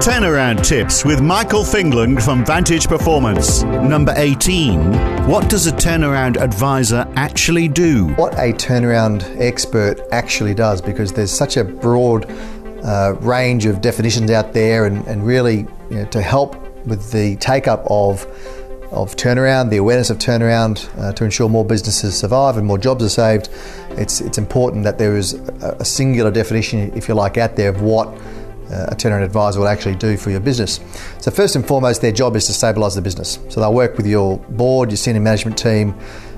Turnaround tips with Michael Fingland from Vantage Performance. Number 18. What does a turnaround advisor actually do? What a turnaround expert actually does, because there's such a broad uh, range of definitions out there, and, and really you know, to help with the take up of of turnaround, the awareness of turnaround uh, to ensure more businesses survive and more jobs are saved, it's, it's important that there is a, a singular definition, if you like, out there of what a turnaround advisor will actually do for your business. So, first and foremost, their job is to stabilise the business. So, they'll work with your board, your senior management team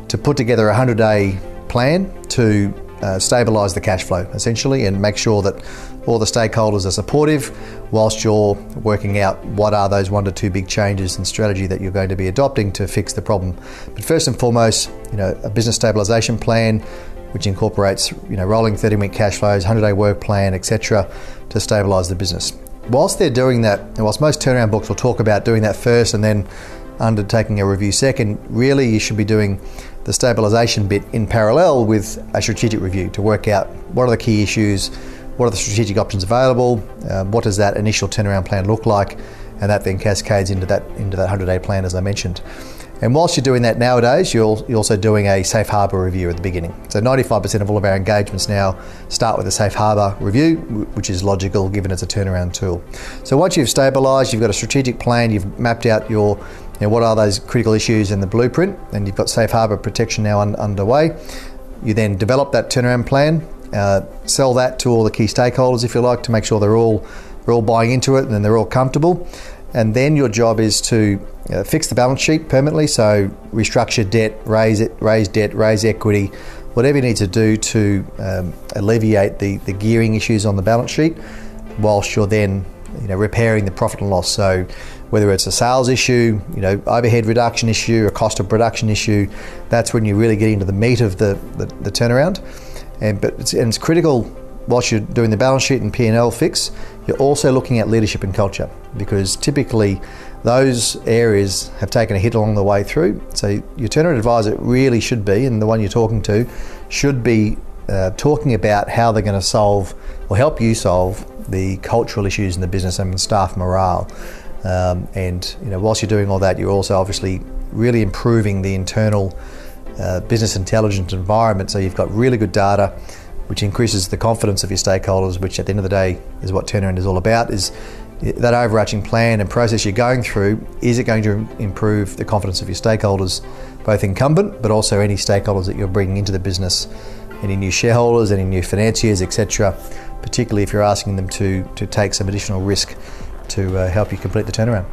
to put together a 100 day plan to uh, stabilise the cash flow essentially and make sure that all the stakeholders are supportive whilst you're working out what are those one to two big changes in strategy that you're going to be adopting to fix the problem. But first and foremost, you know, a business stabilisation plan which incorporates you know rolling 30 week cash flows, 100 day work plan, etc., to stabilise the business. Whilst they're doing that, and whilst most turnaround books will talk about doing that first and then undertaking a review second, really you should be doing the stabilisation bit in parallel with a strategic review to work out what are the key issues, what are the strategic options available, uh, what does that initial turnaround plan look like, and that then cascades into that into that 100 day plan as I mentioned. And whilst you're doing that nowadays, you're, also doing a safe harbour review at the beginning. So 95% of all of our engagements now start with a safe harbour review, which is logical given it's a turnaround tool. So once you've stabilised, you've got a strategic plan, you've mapped out your you know, what are those critical issues in the blueprint, and you've got safe harbour protection now un- underway. You then develop that turnaround plan, uh, sell that to all the key stakeholders, if you like, to make sure they're all they're all buying into it and they're all comfortable. And then your job is to uh, fix the balance sheet permanently, so restructure debt, raise it, raise debt, raise equity, whatever you need to do to um, alleviate the, the gearing issues on the balance sheet, whilst you're then you know repairing the profit and loss. So whether it's a sales issue, you know, overhead reduction issue, a cost of production issue, that's when you really get into the meat of the, the, the turnaround. And but it's, and it's critical whilst you're doing the balance sheet and P&L fix, you're also looking at leadership and culture because typically those areas have taken a hit along the way through. So your turnaround advisor really should be, and the one you're talking to, should be uh, talking about how they're going to solve or help you solve the cultural issues in the business and staff morale. Um, and you know, whilst you're doing all that, you're also obviously really improving the internal uh, business intelligence environment. So you've got really good data which increases the confidence of your stakeholders, which at the end of the day is what turnaround is all about, is that overarching plan and process you're going through, is it going to improve the confidence of your stakeholders, both incumbent, but also any stakeholders that you're bringing into the business, any new shareholders, any new financiers, etc., particularly if you're asking them to, to take some additional risk to uh, help you complete the turnaround.